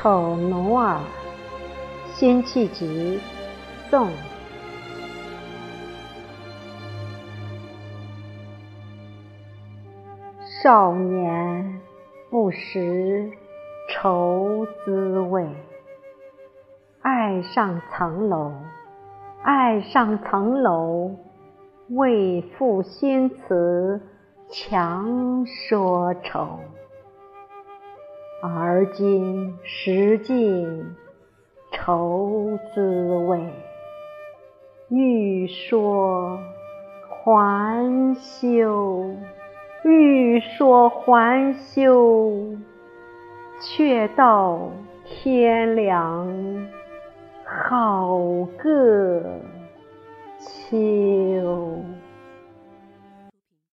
丑奴儿·辛弃疾，宋。少年不识愁滋味，爱上层楼，爱上层楼，为赋新词强说愁。而今识尽愁滋味，欲说还休。欲说还休，却道天凉好个秋。